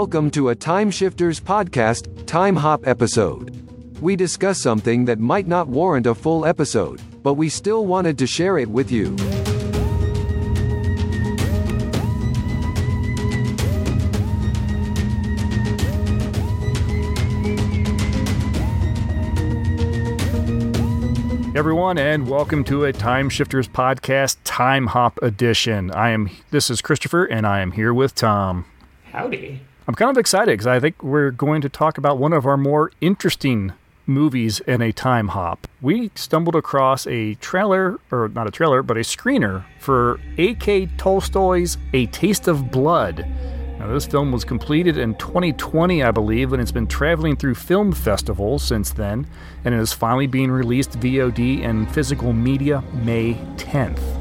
Welcome to a Time Shifters podcast, Time Hop episode. We discuss something that might not warrant a full episode, but we still wanted to share it with you. everyone, and welcome to a Time Shifters podcast, Time Hop Edition. I am this is Christopher, and I am here with Tom. Howdy. I'm kind of excited because I think we're going to talk about one of our more interesting movies in a time hop. We stumbled across a trailer, or not a trailer, but a screener for A.K. Tolstoy's A Taste of Blood. Now, this film was completed in 2020, I believe, and it's been traveling through film festivals since then, and it is finally being released VOD and physical media May 10th.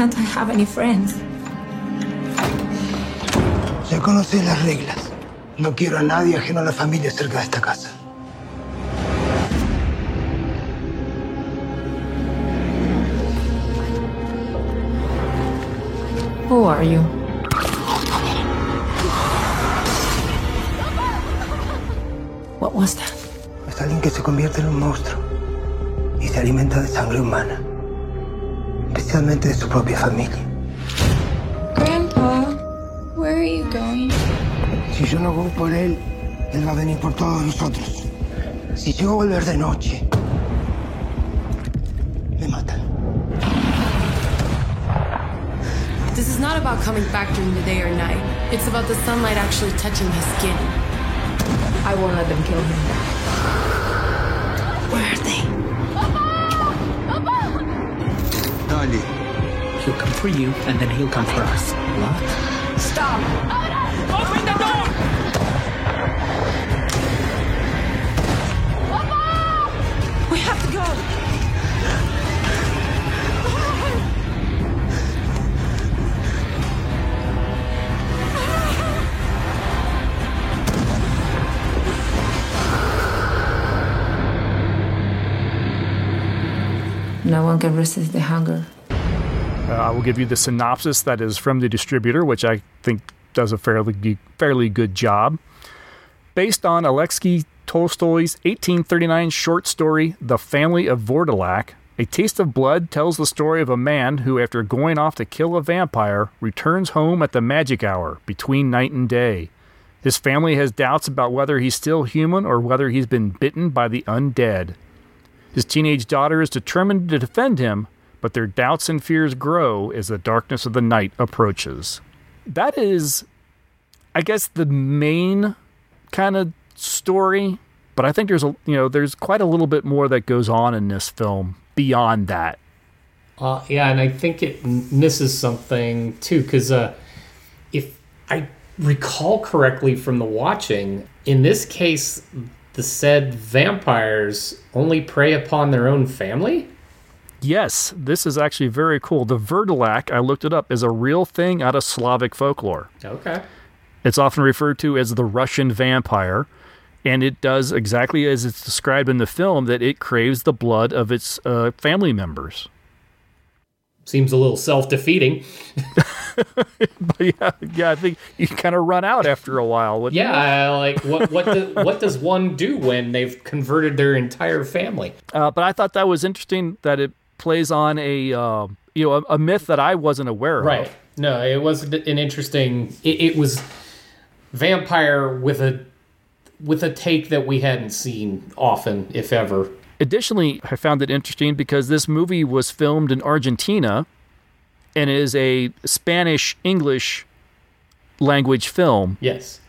Can't I have any friends? Ya conoces las reglas. No quiero a nadie ajeno a la familia cerca de esta casa. Who are you? What was that? Es alguien que se convierte en un monstruo y se alimenta de sangre humana, especialmente de su propia familia. Grandpa, where are you going? Si yo no voy por él, él va a venir por todos nosotros. Si yo volver de noche, me matan. This is not about coming back during the day or night. It's about the sunlight actually touching his skin. I won't let them kill him. Where are they? Dale. He'll come for you, and then he'll come for us. What? Stop! Open the door! Papa! We have to go! No one can resist the hunger. I will give you the synopsis that is from the distributor, which I think does a fairly fairly good job. Based on Alexei Tolstoy's 1839 short story *The Family of Vourdalak*, A Taste of Blood tells the story of a man who, after going off to kill a vampire, returns home at the magic hour between night and day. His family has doubts about whether he's still human or whether he's been bitten by the undead. His teenage daughter is determined to defend him, but their doubts and fears grow as the darkness of the night approaches. That is, I guess, the main kind of story. But I think there's a you know there's quite a little bit more that goes on in this film beyond that. Uh, yeah, and I think it misses something too, because uh, if I recall correctly from the watching, in this case, the said vampires only prey upon their own family. Yes, this is actually very cool. The Vourdalak, I looked it up, is a real thing out of Slavic folklore. Okay. It's often referred to as the Russian vampire, and it does exactly as it's described in the film that it craves the blood of its uh, family members. Seems a little self-defeating. But yeah, yeah, I think you kind of run out after a while. Yeah, like what what do, what does one do when they've converted their entire family? Uh, but I thought that was interesting that it plays on a uh, you know a, a myth that I wasn't aware Right. of. Right. No, it was an interesting. It, it was vampire with a with a take that we hadn't seen often, if ever. Additionally, I found it interesting because this movie was filmed in Argentina and it is a Spanish English language film, Yes.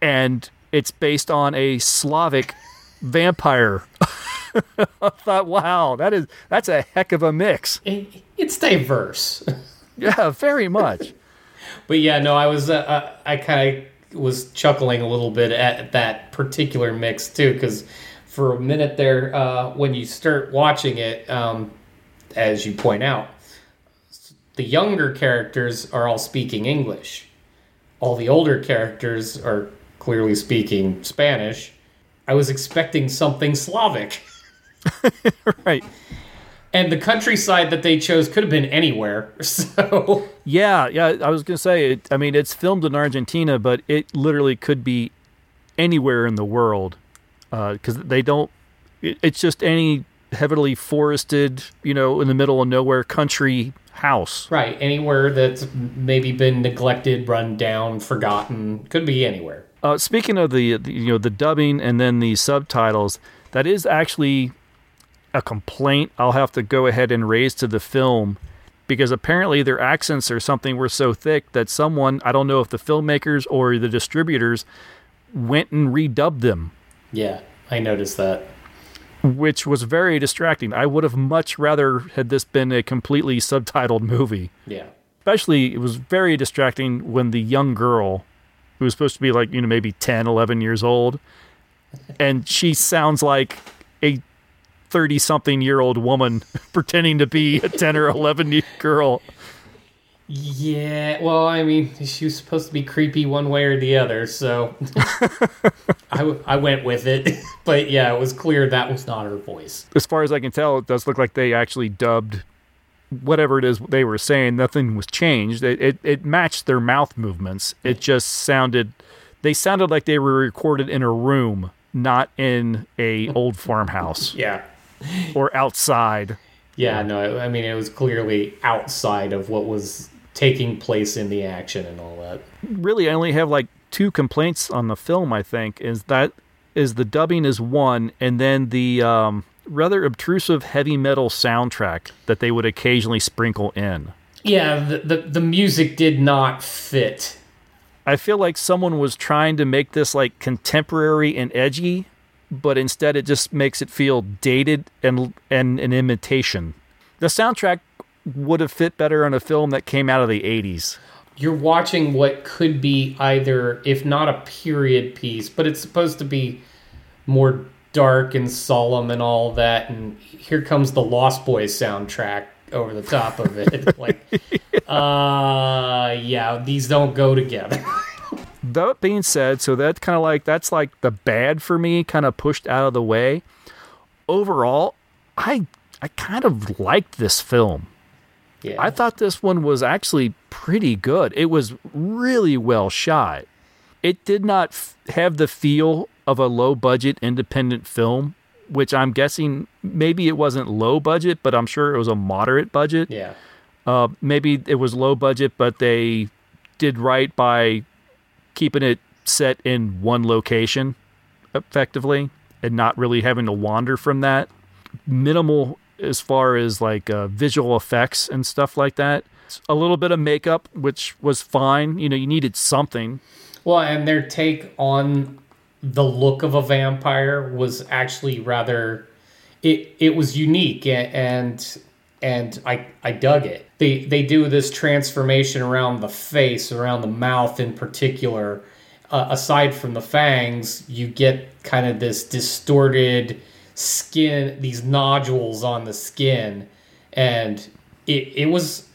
and it's based on a Slavic vampire. I thought, wow, that is that's a heck of a mix. It- it's diverse. Yeah, very much. But yeah, no, I was uh, uh, I kind of was chuckling a little bit at that particular mix too, because for a minute there, uh, when you start watching it, um, as you point out, the younger characters are all speaking English. All the older characters are clearly speaking Spanish. I was expecting something Slavic. right. And the countryside that they chose could have been anywhere. So Yeah, yeah. I was gonna say. It, I mean, it's filmed in Argentina, but it literally could be anywhere in the world because they don't. It, it's just any heavily forested, you know, in the middle of nowhere country house. right, anywhere that's maybe been neglected, run down, forgotten, could be anywhere. Uh, speaking of the, the you know the dubbing and then the subtitles, that is actually a complaint I'll have to go ahead and raise to the film because apparently their accents or something were so thick that someone I don't know if the filmmakers or the distributors went and redubbed them, Yeah, I noticed that. which was very distracting. I would have much rather had this been a completely subtitled movie. Yeah. Especially it was very distracting when the young girl who was supposed to be like, you know, maybe 10, 11 years old and she sounds like a 30 something year old woman pretending to be a 10 or 11 year old girl. Yeah, well, I mean, she was supposed to be creepy one way or the other, so I, w- I went with it. But yeah, it was clear that was not her voice. As far as I can tell, it does look like they actually dubbed whatever it is they were saying. Nothing was changed. It, it, it matched their mouth movements. It just sounded, they sounded like they were recorded in a room, not in a old farmhouse Yeah. Or outside. Yeah, no, I mean, it was clearly outside of what was taking place in the action and all that. really I only have like two complaints on the film I think is that is the dubbing is one and then the um, rather obtrusive heavy metal soundtrack that they would occasionally sprinkle in. Yeah, the, the, the music did not fit. I feel like someone was trying to make this like contemporary and edgy but instead it just makes it feel dated and and an imitation. The soundtrack would have fit better on a film that came out of the 80s. You're watching what could be either, if not a period piece, but it's supposed to be more dark and solemn and all that. And here comes the Lost Boys soundtrack over the top of it. like, uh, yeah, these don't go together. That being said, so that's kind of like that's like the bad for me, kind of pushed out of the way. Overall, I I kind of liked this film. yeah. I thought this one was actually pretty good. It was really well shot. It did not f- have the feel of a low budget independent film, which I'm guessing maybe it wasn't low budget, but I'm sure it was a moderate budget. yeah. Uh, maybe it was low budget, but they did right by keeping it set in one location effectively and not really having to wander from that. Minimal as far as like uh, visual effects and stuff like that. A little bit of makeup, which was fine. You know, you needed something. Well, and their take on the look of a vampire was actually rather it it was unique and and I I dug it. They they do this transformation around the face, around the mouth in particular. Uh, aside from the fangs, you get kind of this distorted skin, these nodules on the skin, and it it was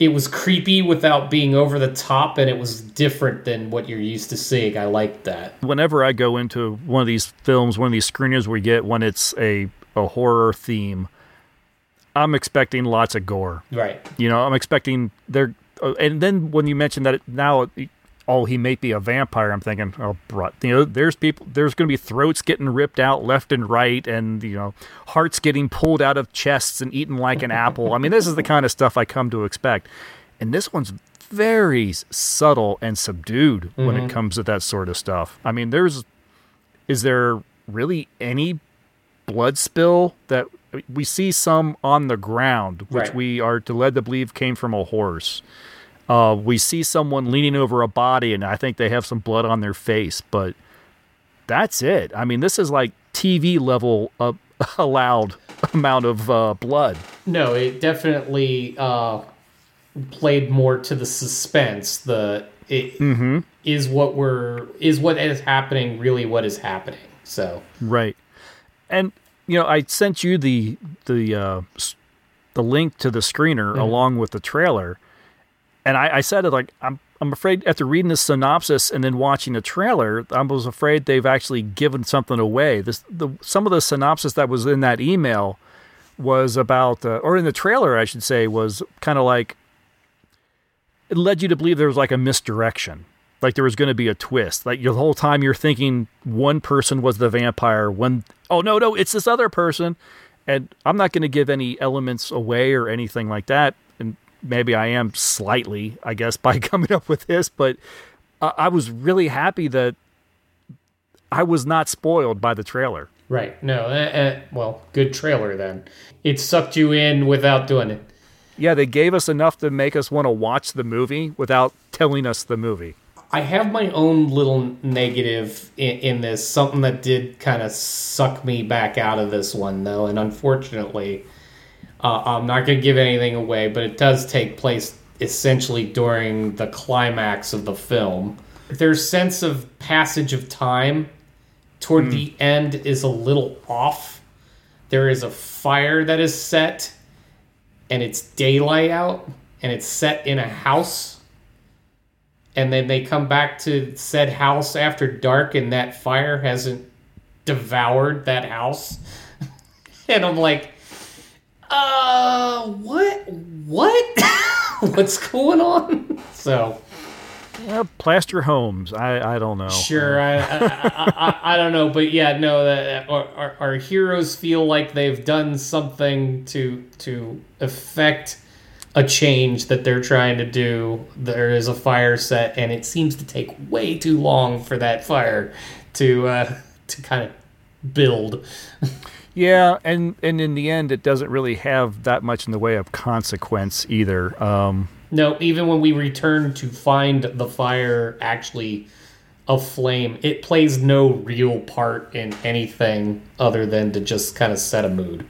it was creepy without being over the top and it was different than what you're used to seeing. I liked that. Whenever I go into one of these films, one of these screeners we get when it's a, a horror theme, I'm expecting lots of gore. Right. You know, I'm expecting there. Uh, and then when you mention that it, now, oh, he may be a vampire, I'm thinking, oh, bro, you know, there's people, there's going to be throats getting ripped out left and right, and you know, hearts getting pulled out of chests and eaten like an apple. I mean, this is the kind of stuff I come to expect, and this one's very subtle and subdued when it comes to that sort of stuff. I mean, there's, is there really any blood spill that we see some on the ground, which Right. we are to led to believe came from a horse. Uh, we see someone leaning over a body, and I think they have some blood on their face, but that's it. I mean, this is like TV level uh, allowed amount of uh, blood. No, it definitely uh, played more to the suspense. The it is what we're is what is happening. Really, what is happening? So Right. And you know, I sent you the the uh, the link to the screener along with the trailer, and I, I said it like I'm I'm afraid after reading the synopsis and then watching the trailer, I was afraid they've actually given something away. This the some of the synopsis that was in that email was about, uh, or in the trailer, I should say, was kind of like it led you to believe there was like a misdirection, like there was going to be a twist. Like the whole time you're thinking one person was the vampire, one oh no no it's this other person, and I'm not going to give any elements away or anything like that. And maybe I am slightly, I guess, by coming up with this, but I, I was really happy that I was not spoiled by the trailer. Right. No. Uh, uh, well, good trailer then. It sucked you in without doing it. Yeah, they gave us enough to make us want to watch the movie without telling us the movie. I have my own little negative in, in this, something that did kind of suck me back out of this one, though, and unfortunately, uh, I'm not going to give anything away, but it does take place essentially during the climax of the film. Their sense of passage of time toward mm. the end is a little off. There is a fire that is set, and it's daylight out, and it's set in a house. And then they come back to said house after dark, and that fire hasn't devoured that house. and I'm like, uh, what? What? What's going on? So uh, plaster homes. I, I don't know. Sure, I, I, I, I, don't know, but yeah, no. That our, our, our, heroes feel like they've done something to to affect a change that they're trying to do. There is a fire set, and it seems to take way too long for that fire to uh, to kind of build. Yeah, and and in the end, it doesn't really have that much in the way of consequence either. Um, no, even when we return to find the fire actually aflame, it plays no real part in anything other than to just kind of set a mood.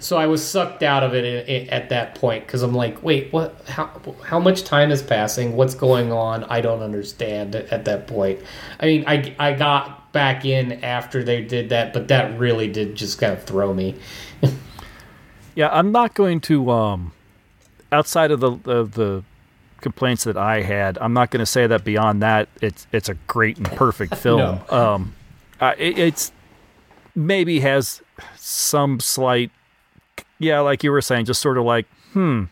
So I was sucked out of it at that point because I'm like, wait, what? How how much time is passing? What's going on? I don't understand at that point. I mean, I I got back in after they did that, but that really did just kind of throw me. yeah, I'm not going to um outside of the of the complaints that I had, I'm not going to say that beyond that it's it's a great and perfect film. no. Um, uh, it, it's maybe has some slight, yeah, like you were saying, just sort of like, hmm,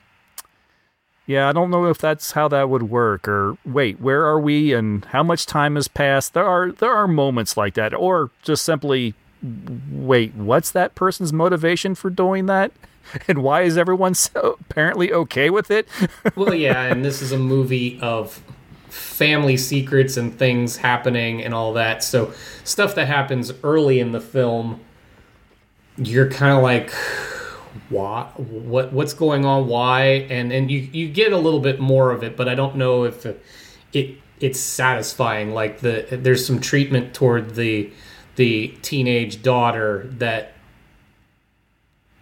yeah, I don't know if that's how that would work. Or wait, where are we, and how much time has passed? There are there are moments like that, or just simply, wait, what's that person's motivation for doing that? and why is everyone so apparently okay with it? well, yeah, and this is a movie of family secrets and things happening and all that. So stuff that happens early in the film, you're kind of like, why? What? What's going on? Why? And and you you get a little bit more of it, but I don't know if it it's satisfying. Like the there's some treatment toward the the teenage daughter that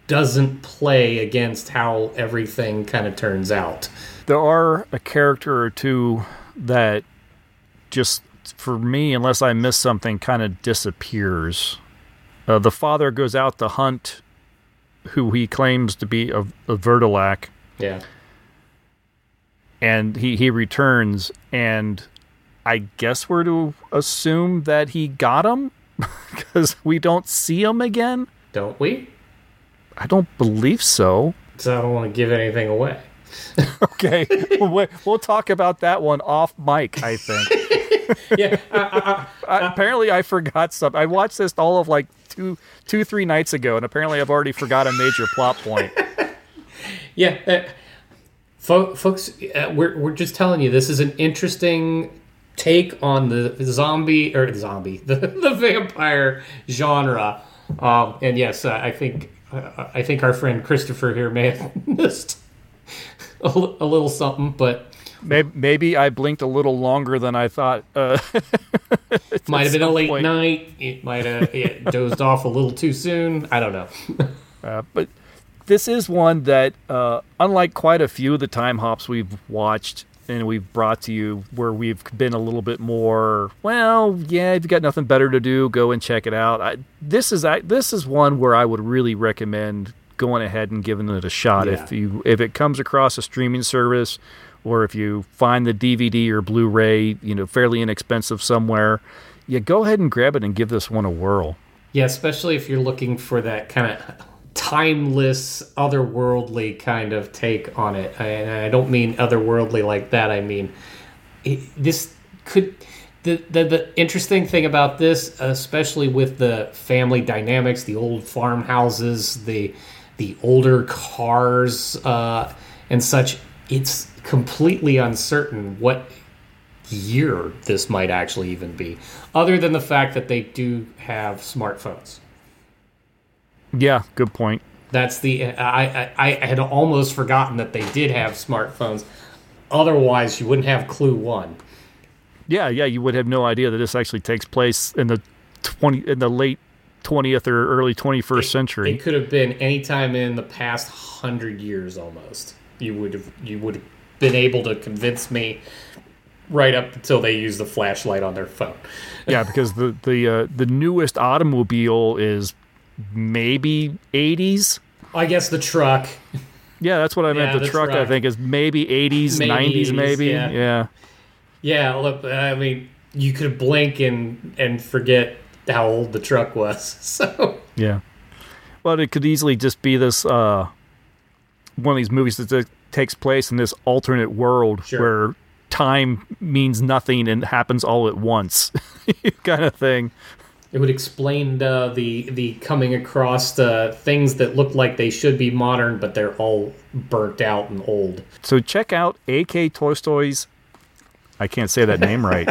doesn't play against how everything kind of turns out. There are a character or two that just for me, unless I miss something, kind of disappears. Uh, the father goes out to hunt who he claims to be a, a Vertilac. Yeah. And he, he returns, and I guess we're to assume that he got him because we don't see him again. Don't we? I don't believe so. So I don't want to give anything away. okay, we'll, we'll talk about that one off mic. I think. yeah. Uh, uh, uh, apparently, I forgot something. I watched this all of like two, two, three nights ago, and apparently, I've already forgot a major plot point. yeah, uh, fo- folks, uh, we're we're just telling you this is an interesting take on the zombie or zombie the, the vampire genre. Um, and yes, uh, I think I think our friend Christopher here may have missed a, a little something, but maybe, maybe, I blinked a little longer than I thought. Uh, might have been a late point. night. It might have dozed off a little too soon. I don't know. uh, but this is one that, uh, unlike quite a few of the time hops we've watched, and we've brought to you where we've been a little bit more well yeah if you got nothing better to do go and check it out I, this is I, this is one where i would really recommend going ahead and giving it a shot yeah. if you if it comes across a streaming service or if you find the dvd or blu-ray you know fairly inexpensive somewhere yeah go ahead and grab it and give this one a whirl yeah especially if you're looking for that kind of timeless, otherworldly kind of take on it. And I don't mean otherworldly like that. I mean this could. The, the, the interesting thing about this, especially with the family dynamics, the old farmhouses, the the older cars uh, and such, it's completely uncertain what year this might actually even be, other than the fact that they do have smartphones. Yeah, good point. That's the I, I I had almost forgotten that they did have smartphones. Otherwise, you wouldn't have Clue One. Yeah, yeah, you would have no idea that this actually takes place in the twenty in the late twentieth or early twenty first century. It could have been any time in the past hundred years, almost. You would have you would have been able to convince me right up until they use the flashlight on their phone. yeah, because the the uh, the newest automobile is maybe eighties. I guess the truck. Yeah, that's what I meant. Yeah, the, the truck, I think, is maybe eighties, Maybe nineties, 80s, maybe. yeah. yeah. Yeah, look, I mean, you could blink and and forget how old the truck was. So Yeah. But it could easily just be this uh, one of these movies that takes place in this alternate world Sure. where time means nothing and happens all at once, kind of thing. it would explain the the, the coming across the things that look like they should be modern, but they're all burnt out and old. So check out A.K. Tolstoy's. I can't say that name right.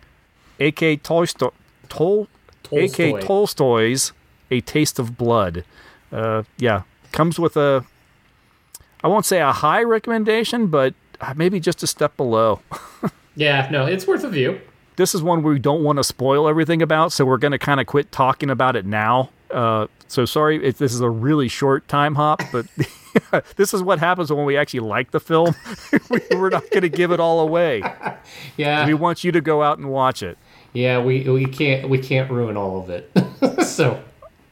A.K. Tolstoy. Tol, A.K. Tolstoy's A Taste of Blood. Uh, yeah, comes with a. I won't say a high recommendation, but maybe just a step below. Yeah, no, it's worth a view. this is one we don't want to spoil everything about, so we're going to kind of quit talking about it now. Uh, so sorry if this is a really short time hop, but this is what happens when we actually like the film. We- we're not going to give it all away. Yeah, We want you to go out and watch it. yeah, we we can't we can't ruin all of it. so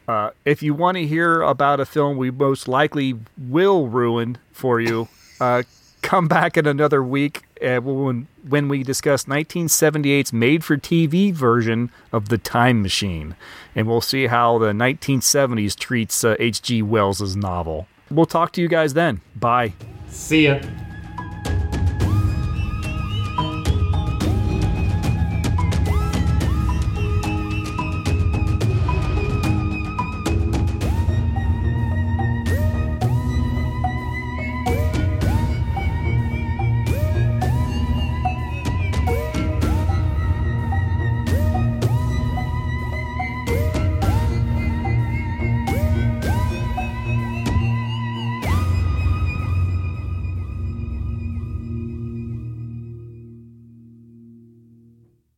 Uh, if you want to hear about a film we most likely will ruin for you, uh, come back in another week uh, when, when we discuss 1978's made for TV version of The Time Machine. And we'll see how the 1970s treats uh, H.G. Wells' novel. We'll talk to you guys then. Bye. see ya.